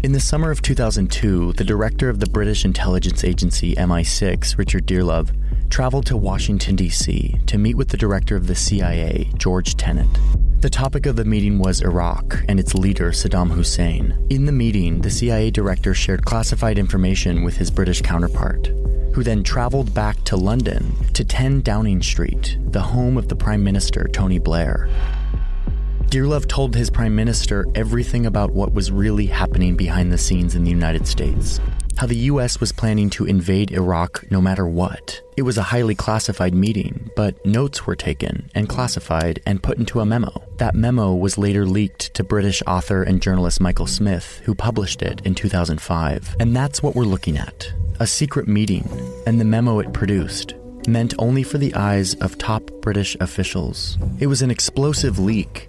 In the summer of 2002, the director of the British intelligence agency MI6, Richard Dearlove, traveled to Washington, D.C. to meet with the director of the CIA, George Tenet. The topic of the meeting was Iraq and its leader, Saddam Hussein. In the meeting, the CIA director shared classified information with his British counterpart, who then traveled back to London to 10 Downing Street, the home of the Prime Minister, Tony Blair. Dearlove told his prime minister everything about what was really happening behind the scenes in the United States. How the US was planning to invade Iraq no matter what. It was a highly classified meeting, but notes were taken and classified and put into a memo. That memo was later leaked to British author and journalist Michael Smith, who published it in 2005. And that's what we're looking at a secret meeting and the memo it produced meant only for the eyes of top British officials. It was an explosive leak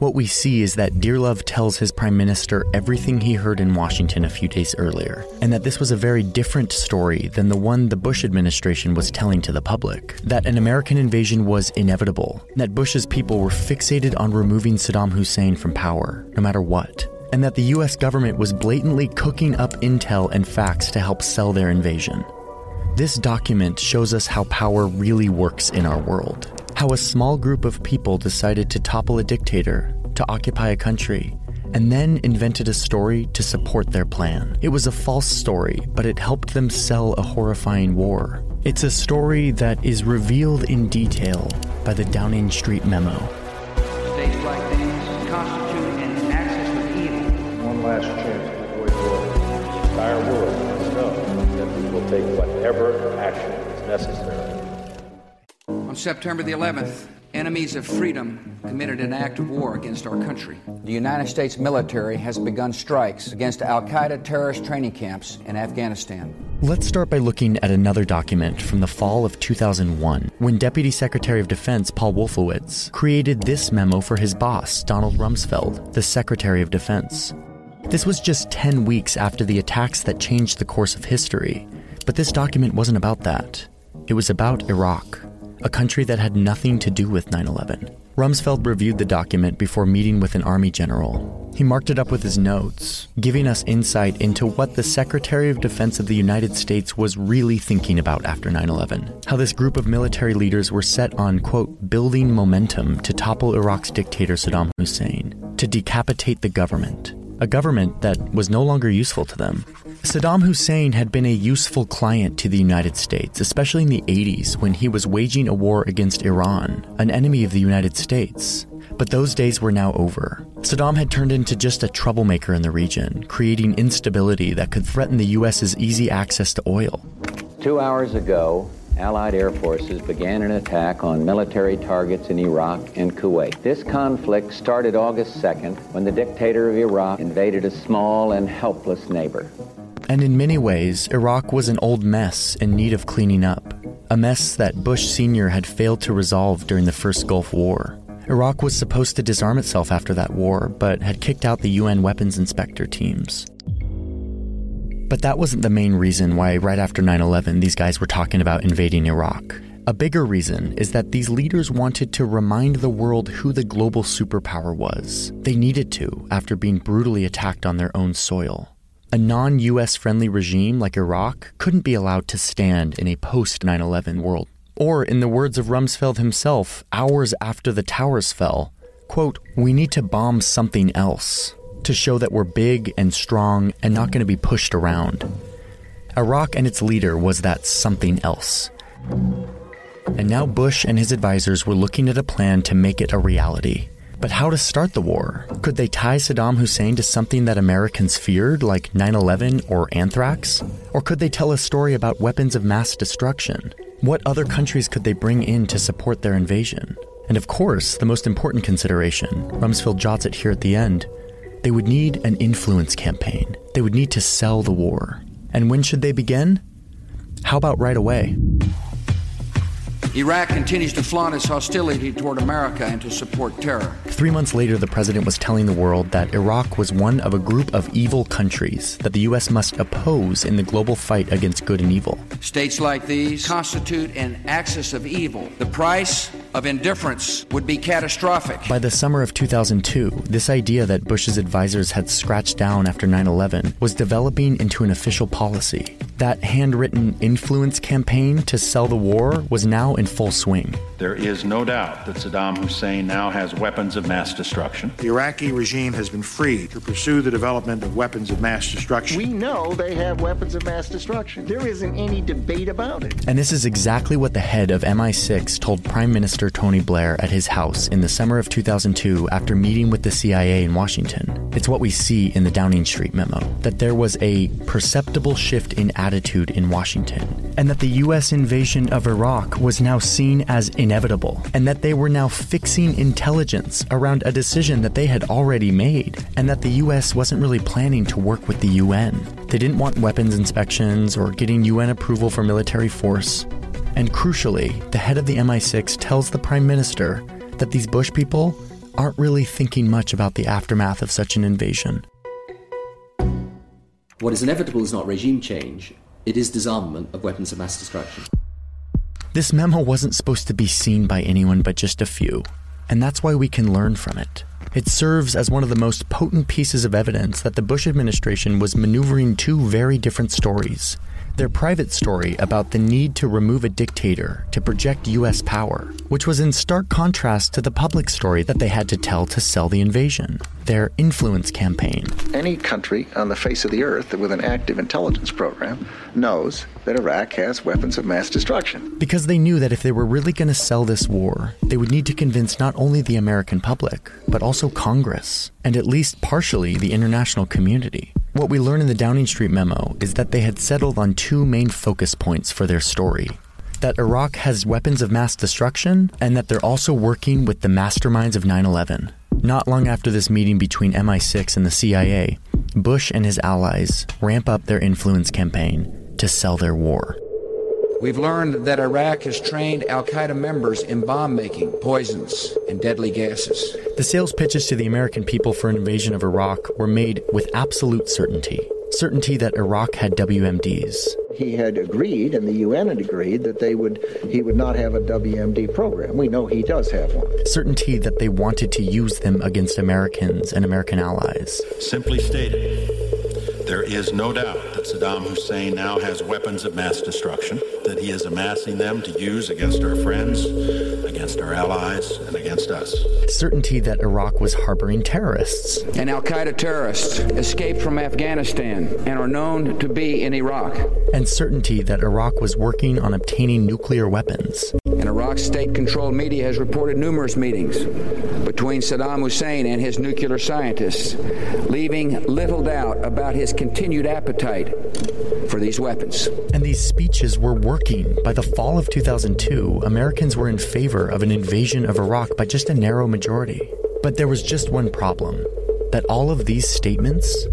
what we see is that Dearlove tells his prime minister everything he heard in Washington a few days earlier, and that this was a very different story than the one the Bush administration was telling to the public. That an American invasion was inevitable, that Bush's people were fixated on removing Saddam Hussein from power, no matter what and that the US government was blatantly cooking up intel and facts to help sell their invasion. This document shows us how power really works in our world how a small group of people decided to topple a dictator, to occupy a country, and then invented a story to support their plan. It was a false story, but it helped them sell a horrifying war. It's a story that is revealed in detail by the Downing Street memo. Take whatever action is necessary on September the 11th, enemies of freedom committed an act of war against our country. The United States military has begun strikes against Al Qaeda terrorist training camps in Afghanistan. Let's start by looking at another document from the fall of 2001 when Deputy Secretary of Defense Paul Wolfowitz created this memo for his boss, Donald Rumsfeld, the Secretary of Defense. This was just 10 weeks after the attacks that changed the course of history, but this document wasn't about that. It was about Iraq a country that had nothing to do with 9 11. Rumsfeld reviewed the document before meeting with an Army general. He marked it up with his notes, giving us insight into what the Secretary of Defense of the United States was really thinking about after 9 11. How this group of military leaders were set on, quote, building momentum to topple Iraq's dictator Saddam Hussein, to decapitate the government, a government that was no longer useful to them. Saddam Hussein had been a useful client to the United States, especially in the 80s when he was waging a war against Iran, an enemy of the United States. But those days were now over. Saddam had turned into just a troublemaker in the region, creating instability that could threaten the U.S.'s easy access to oil. Two hours ago, Allied air forces began an attack on military targets in Iraq and Kuwait. This conflict started August 2nd when the dictator of Iraq invaded a small and helpless neighbor. And in many ways, Iraq was an old mess in need of cleaning up. A mess that Bush Sr. had failed to resolve during the first Gulf War. Iraq was supposed to disarm itself after that war, but had kicked out the UN weapons inspector teams. But that wasn't the main reason why, right after 9 11, these guys were talking about invading Iraq. A bigger reason is that these leaders wanted to remind the world who the global superpower was. They needed to after being brutally attacked on their own soil. A non US friendly regime like Iraq couldn't be allowed to stand in a post 9 11 world. Or, in the words of Rumsfeld himself, hours after the towers fell, quote, we need to bomb something else to show that we're big and strong and not going to be pushed around. Iraq and its leader was that something else. And now Bush and his advisors were looking at a plan to make it a reality. But how to start the war? Could they tie Saddam Hussein to something that Americans feared, like 9 11 or anthrax? Or could they tell a story about weapons of mass destruction? What other countries could they bring in to support their invasion? And of course, the most important consideration, Rumsfeld jots it here at the end they would need an influence campaign. They would need to sell the war. And when should they begin? How about right away? Iraq continues to flaunt its hostility toward America and to support terror. Three months later, the president was telling the world that Iraq was one of a group of evil countries that the U.S. must oppose in the global fight against good and evil. States like these constitute an axis of evil. The price of indifference would be catastrophic. By the summer of 2002, this idea that Bush's advisors had scratched down after 9 11 was developing into an official policy. That handwritten influence campaign to sell the war was now in full swing. There is no doubt that Saddam Hussein now has weapons of mass destruction. The Iraqi regime has been free to pursue the development of weapons of mass destruction. We know they have weapons of mass destruction. There isn't any debate about it. And this is exactly what the head of MI6 told Prime Minister Tony Blair at his house in the summer of 2002 after meeting with the CIA in Washington. It's what we see in the Downing Street memo that there was a perceptible shift in attitude in Washington, and that the U.S. invasion of Iraq was now seen as inevitable, and that they were now fixing intelligence around a decision that they had already made, and that the U.S. wasn't really planning to work with the UN. They didn't want weapons inspections or getting UN approval for military force. And crucially, the head of the MI6 tells the Prime Minister that these Bush people aren't really thinking much about the aftermath of such an invasion. What is inevitable is not regime change, it is disarmament of weapons of mass destruction. This memo wasn't supposed to be seen by anyone but just a few, and that's why we can learn from it. It serves as one of the most potent pieces of evidence that the Bush administration was maneuvering two very different stories. Their private story about the need to remove a dictator to project US power, which was in stark contrast to the public story that they had to tell to sell the invasion. Their influence campaign. Any country on the face of the earth with an active intelligence program knows that Iraq has weapons of mass destruction. Because they knew that if they were really going to sell this war, they would need to convince not only the American public, but also Congress, and at least partially the international community. What we learn in the Downing Street memo is that they had settled on two main focus points for their story that Iraq has weapons of mass destruction, and that they're also working with the masterminds of 9 11. Not long after this meeting between MI6 and the CIA, Bush and his allies ramp up their influence campaign to sell their war. We've learned that Iraq has trained Al Qaeda members in bomb making, poisons, and deadly gases. The sales pitches to the American people for an invasion of Iraq were made with absolute certainty certainty that Iraq had WMDs. He had agreed, and the UN had agreed, that they would he would not have a WMD program. We know he does have one. Certainty that they wanted to use them against Americans and American allies. Simply stated, there is no doubt that Saddam Hussein now has weapons of mass destruction, that he is amassing them to use against our friends, against our allies, and against us. Certainty that Iraq was harboring terrorists. And Al Qaeda terrorists escaped from Afghanistan and are known to be in Iraq. And certainty that Iraq was working on obtaining nuclear weapons. Iraq's state controlled media has reported numerous meetings between Saddam Hussein and his nuclear scientists, leaving little doubt about his continued appetite for these weapons. And these speeches were working. By the fall of 2002, Americans were in favor of an invasion of Iraq by just a narrow majority. But there was just one problem that all of these statements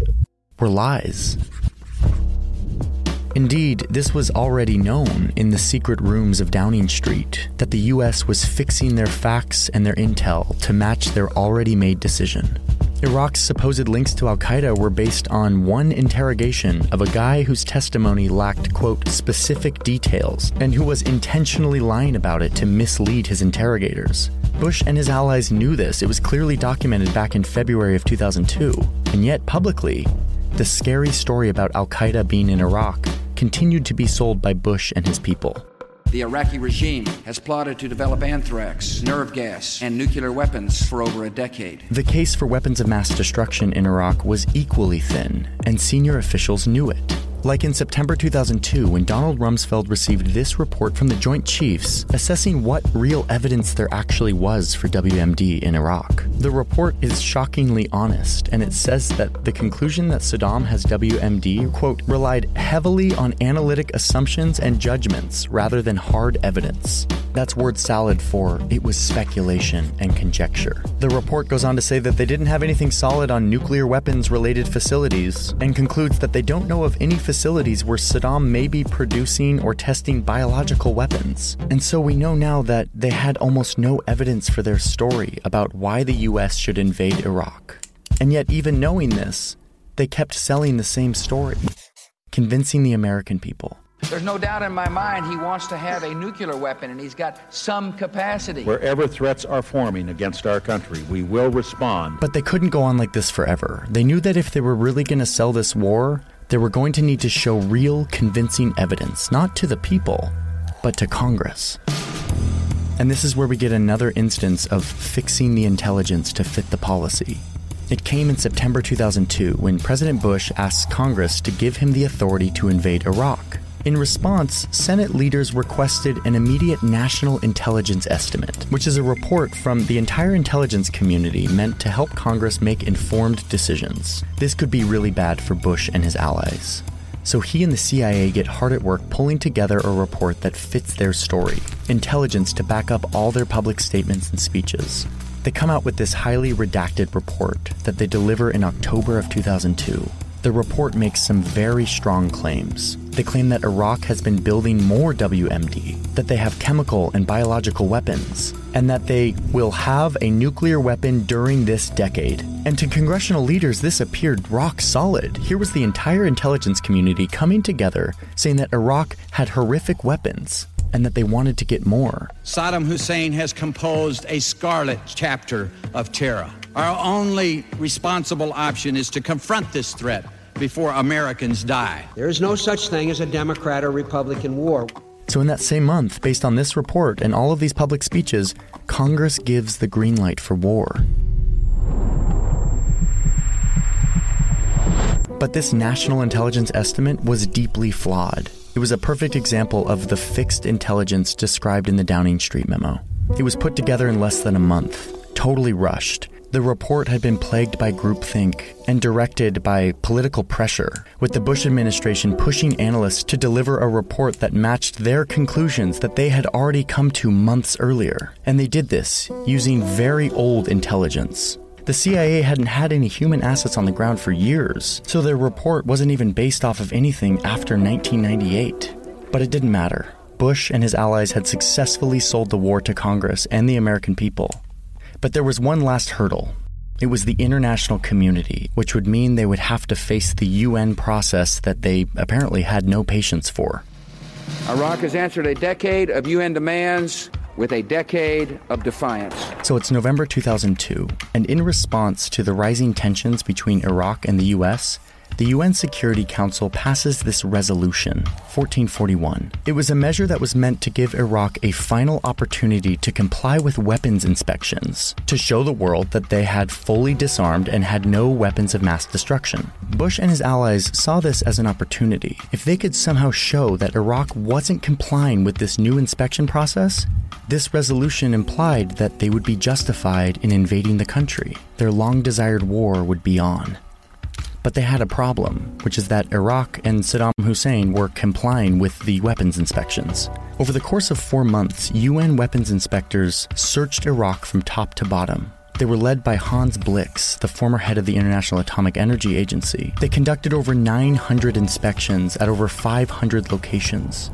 were lies. Indeed, this was already known in the secret rooms of Downing Street that the US was fixing their facts and their intel to match their already made decision. Iraq's supposed links to Al Qaeda were based on one interrogation of a guy whose testimony lacked, quote, specific details, and who was intentionally lying about it to mislead his interrogators. Bush and his allies knew this. It was clearly documented back in February of 2002. And yet, publicly, the scary story about Al Qaeda being in Iraq continued to be sold by Bush and his people. The Iraqi regime has plotted to develop anthrax, nerve gas, and nuclear weapons for over a decade. The case for weapons of mass destruction in Iraq was equally thin, and senior officials knew it. Like in September 2002, when Donald Rumsfeld received this report from the Joint Chiefs assessing what real evidence there actually was for WMD in Iraq. The report is shockingly honest, and it says that the conclusion that Saddam has WMD, quote, relied heavily on analytic assumptions and judgments rather than hard evidence. That's word salad for it was speculation and conjecture. The report goes on to say that they didn't have anything solid on nuclear weapons related facilities and concludes that they don't know of any facilities where Saddam may be producing or testing biological weapons. And so we know now that they had almost no evidence for their story about why the US should invade Iraq. And yet, even knowing this, they kept selling the same story, convincing the American people There's no doubt in my mind he wants to have a nuclear weapon and he's got some capacity. Wherever threats are forming against our country, we will respond. But they couldn't go on like this forever. They knew that if they were really going to sell this war, they were going to need to show real, convincing evidence, not to the people, but to Congress. And this is where we get another instance of fixing the intelligence to fit the policy. It came in September 2002 when President Bush asked Congress to give him the authority to invade Iraq. In response, Senate leaders requested an immediate national intelligence estimate, which is a report from the entire intelligence community meant to help Congress make informed decisions. This could be really bad for Bush and his allies. So he and the CIA get hard at work pulling together a report that fits their story, intelligence to back up all their public statements and speeches. They come out with this highly redacted report that they deliver in October of 2002. The report makes some very strong claims. They claim that Iraq has been building more WMD, that they have chemical and biological weapons, and that they will have a nuclear weapon during this decade. And to congressional leaders, this appeared rock solid. Here was the entire intelligence community coming together saying that Iraq had horrific weapons and that they wanted to get more. Saddam Hussein has composed a scarlet chapter of terror. Our only responsible option is to confront this threat before Americans die. There is no such thing as a Democrat or Republican war. So, in that same month, based on this report and all of these public speeches, Congress gives the green light for war. But this national intelligence estimate was deeply flawed. It was a perfect example of the fixed intelligence described in the Downing Street memo. It was put together in less than a month, totally rushed, the report had been plagued by groupthink and directed by political pressure, with the Bush administration pushing analysts to deliver a report that matched their conclusions that they had already come to months earlier. And they did this using very old intelligence. The CIA hadn't had any human assets on the ground for years, so their report wasn't even based off of anything after 1998. But it didn't matter. Bush and his allies had successfully sold the war to Congress and the American people. But there was one last hurdle. It was the international community, which would mean they would have to face the UN process that they apparently had no patience for. Iraq has answered a decade of UN demands with a decade of defiance. So it's November 2002, and in response to the rising tensions between Iraq and the US, the UN Security Council passes this resolution, 1441. It was a measure that was meant to give Iraq a final opportunity to comply with weapons inspections, to show the world that they had fully disarmed and had no weapons of mass destruction. Bush and his allies saw this as an opportunity. If they could somehow show that Iraq wasn't complying with this new inspection process, this resolution implied that they would be justified in invading the country. Their long desired war would be on. But they had a problem, which is that Iraq and Saddam Hussein were complying with the weapons inspections. Over the course of four months, UN weapons inspectors searched Iraq from top to bottom. They were led by Hans Blix, the former head of the International Atomic Energy Agency. They conducted over 900 inspections at over 500 locations.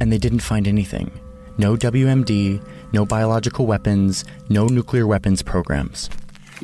And they didn't find anything. No WMD, no biological weapons, no nuclear weapons programs.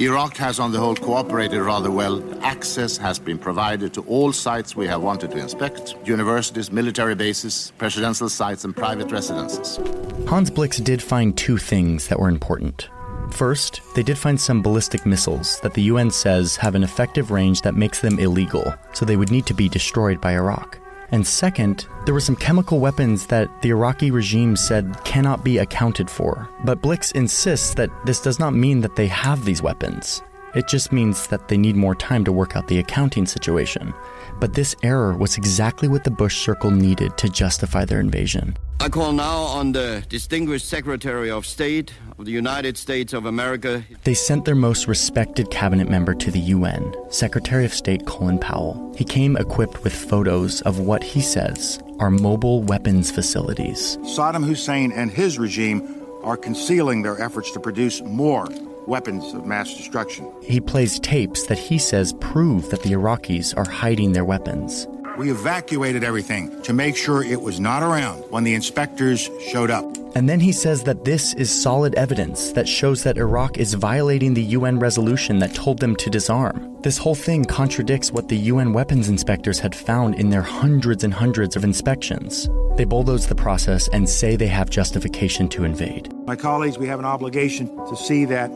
Iraq has, on the whole, cooperated rather well. Access has been provided to all sites we have wanted to inspect universities, military bases, presidential sites, and private residences. Hans Blix did find two things that were important. First, they did find some ballistic missiles that the UN says have an effective range that makes them illegal, so they would need to be destroyed by Iraq. And second, there were some chemical weapons that the Iraqi regime said cannot be accounted for. But Blix insists that this does not mean that they have these weapons. It just means that they need more time to work out the accounting situation. But this error was exactly what the Bush Circle needed to justify their invasion. I call now on the distinguished Secretary of State of the United States of America. They sent their most respected cabinet member to the UN, Secretary of State Colin Powell. He came equipped with photos of what he says are mobile weapons facilities. Saddam Hussein and his regime are concealing their efforts to produce more weapons of mass destruction. He plays tapes that he says prove that the Iraqis are hiding their weapons. We evacuated everything to make sure it was not around when the inspectors showed up. And then he says that this is solid evidence that shows that Iraq is violating the UN resolution that told them to disarm. This whole thing contradicts what the UN weapons inspectors had found in their hundreds and hundreds of inspections. They bulldoze the process and say they have justification to invade. My colleagues, we have an obligation to see that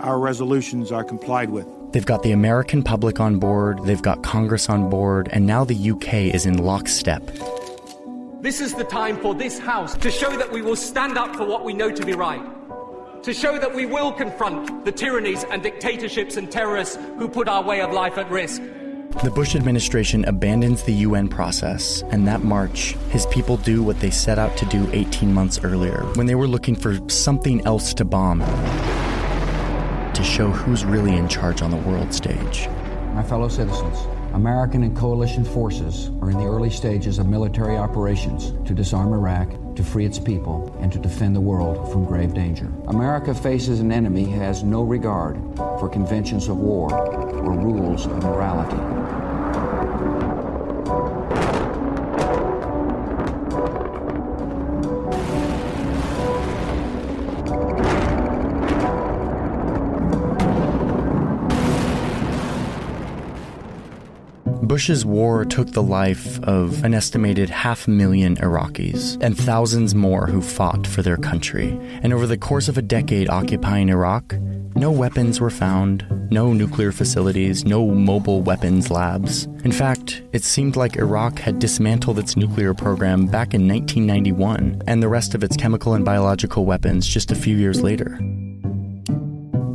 our resolutions are complied with. They've got the American public on board, they've got Congress on board, and now the UK is in lockstep. This is the time for this House to show that we will stand up for what we know to be right. To show that we will confront the tyrannies and dictatorships and terrorists who put our way of life at risk. The Bush administration abandons the UN process, and that March, his people do what they set out to do 18 months earlier when they were looking for something else to bomb to show who's really in charge on the world stage. My fellow citizens, American and coalition forces are in the early stages of military operations to disarm Iraq, to free its people, and to defend the world from grave danger. America faces an enemy who has no regard for conventions of war or rules of morality. Bush's war took the life of an estimated half million Iraqis and thousands more who fought for their country. And over the course of a decade occupying Iraq, no weapons were found, no nuclear facilities, no mobile weapons labs. In fact, it seemed like Iraq had dismantled its nuclear program back in 1991 and the rest of its chemical and biological weapons just a few years later.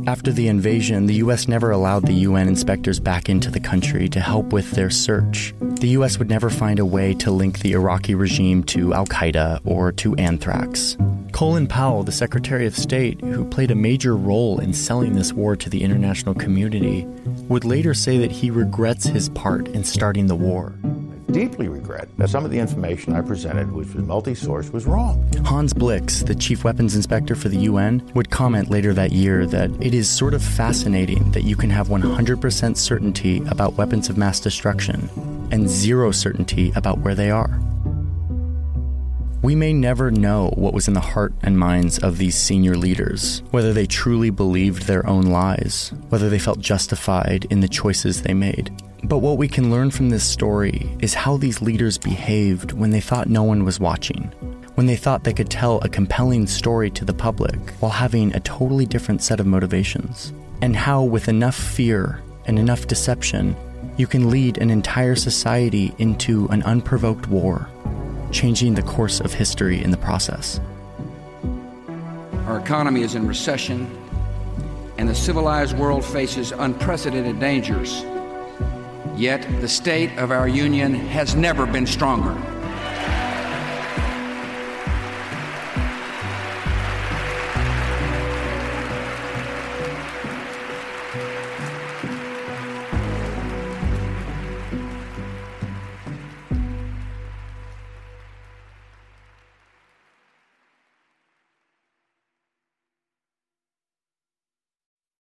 After the invasion, the US never allowed the UN inspectors back into the country to help with their search. The US would never find a way to link the Iraqi regime to Al Qaeda or to anthrax. Colin Powell, the Secretary of State, who played a major role in selling this war to the international community, would later say that he regrets his part in starting the war deeply that some of the information I presented, which was multi source, was wrong. Hans Blix, the chief weapons inspector for the UN, would comment later that year that it is sort of fascinating that you can have 100% certainty about weapons of mass destruction and zero certainty about where they are. We may never know what was in the heart and minds of these senior leaders, whether they truly believed their own lies, whether they felt justified in the choices they made. But what we can learn from this story is how these leaders behaved when they thought no one was watching, when they thought they could tell a compelling story to the public while having a totally different set of motivations, and how, with enough fear and enough deception, you can lead an entire society into an unprovoked war, changing the course of history in the process. Our economy is in recession, and the civilized world faces unprecedented dangers Yet the state of our union has never been stronger.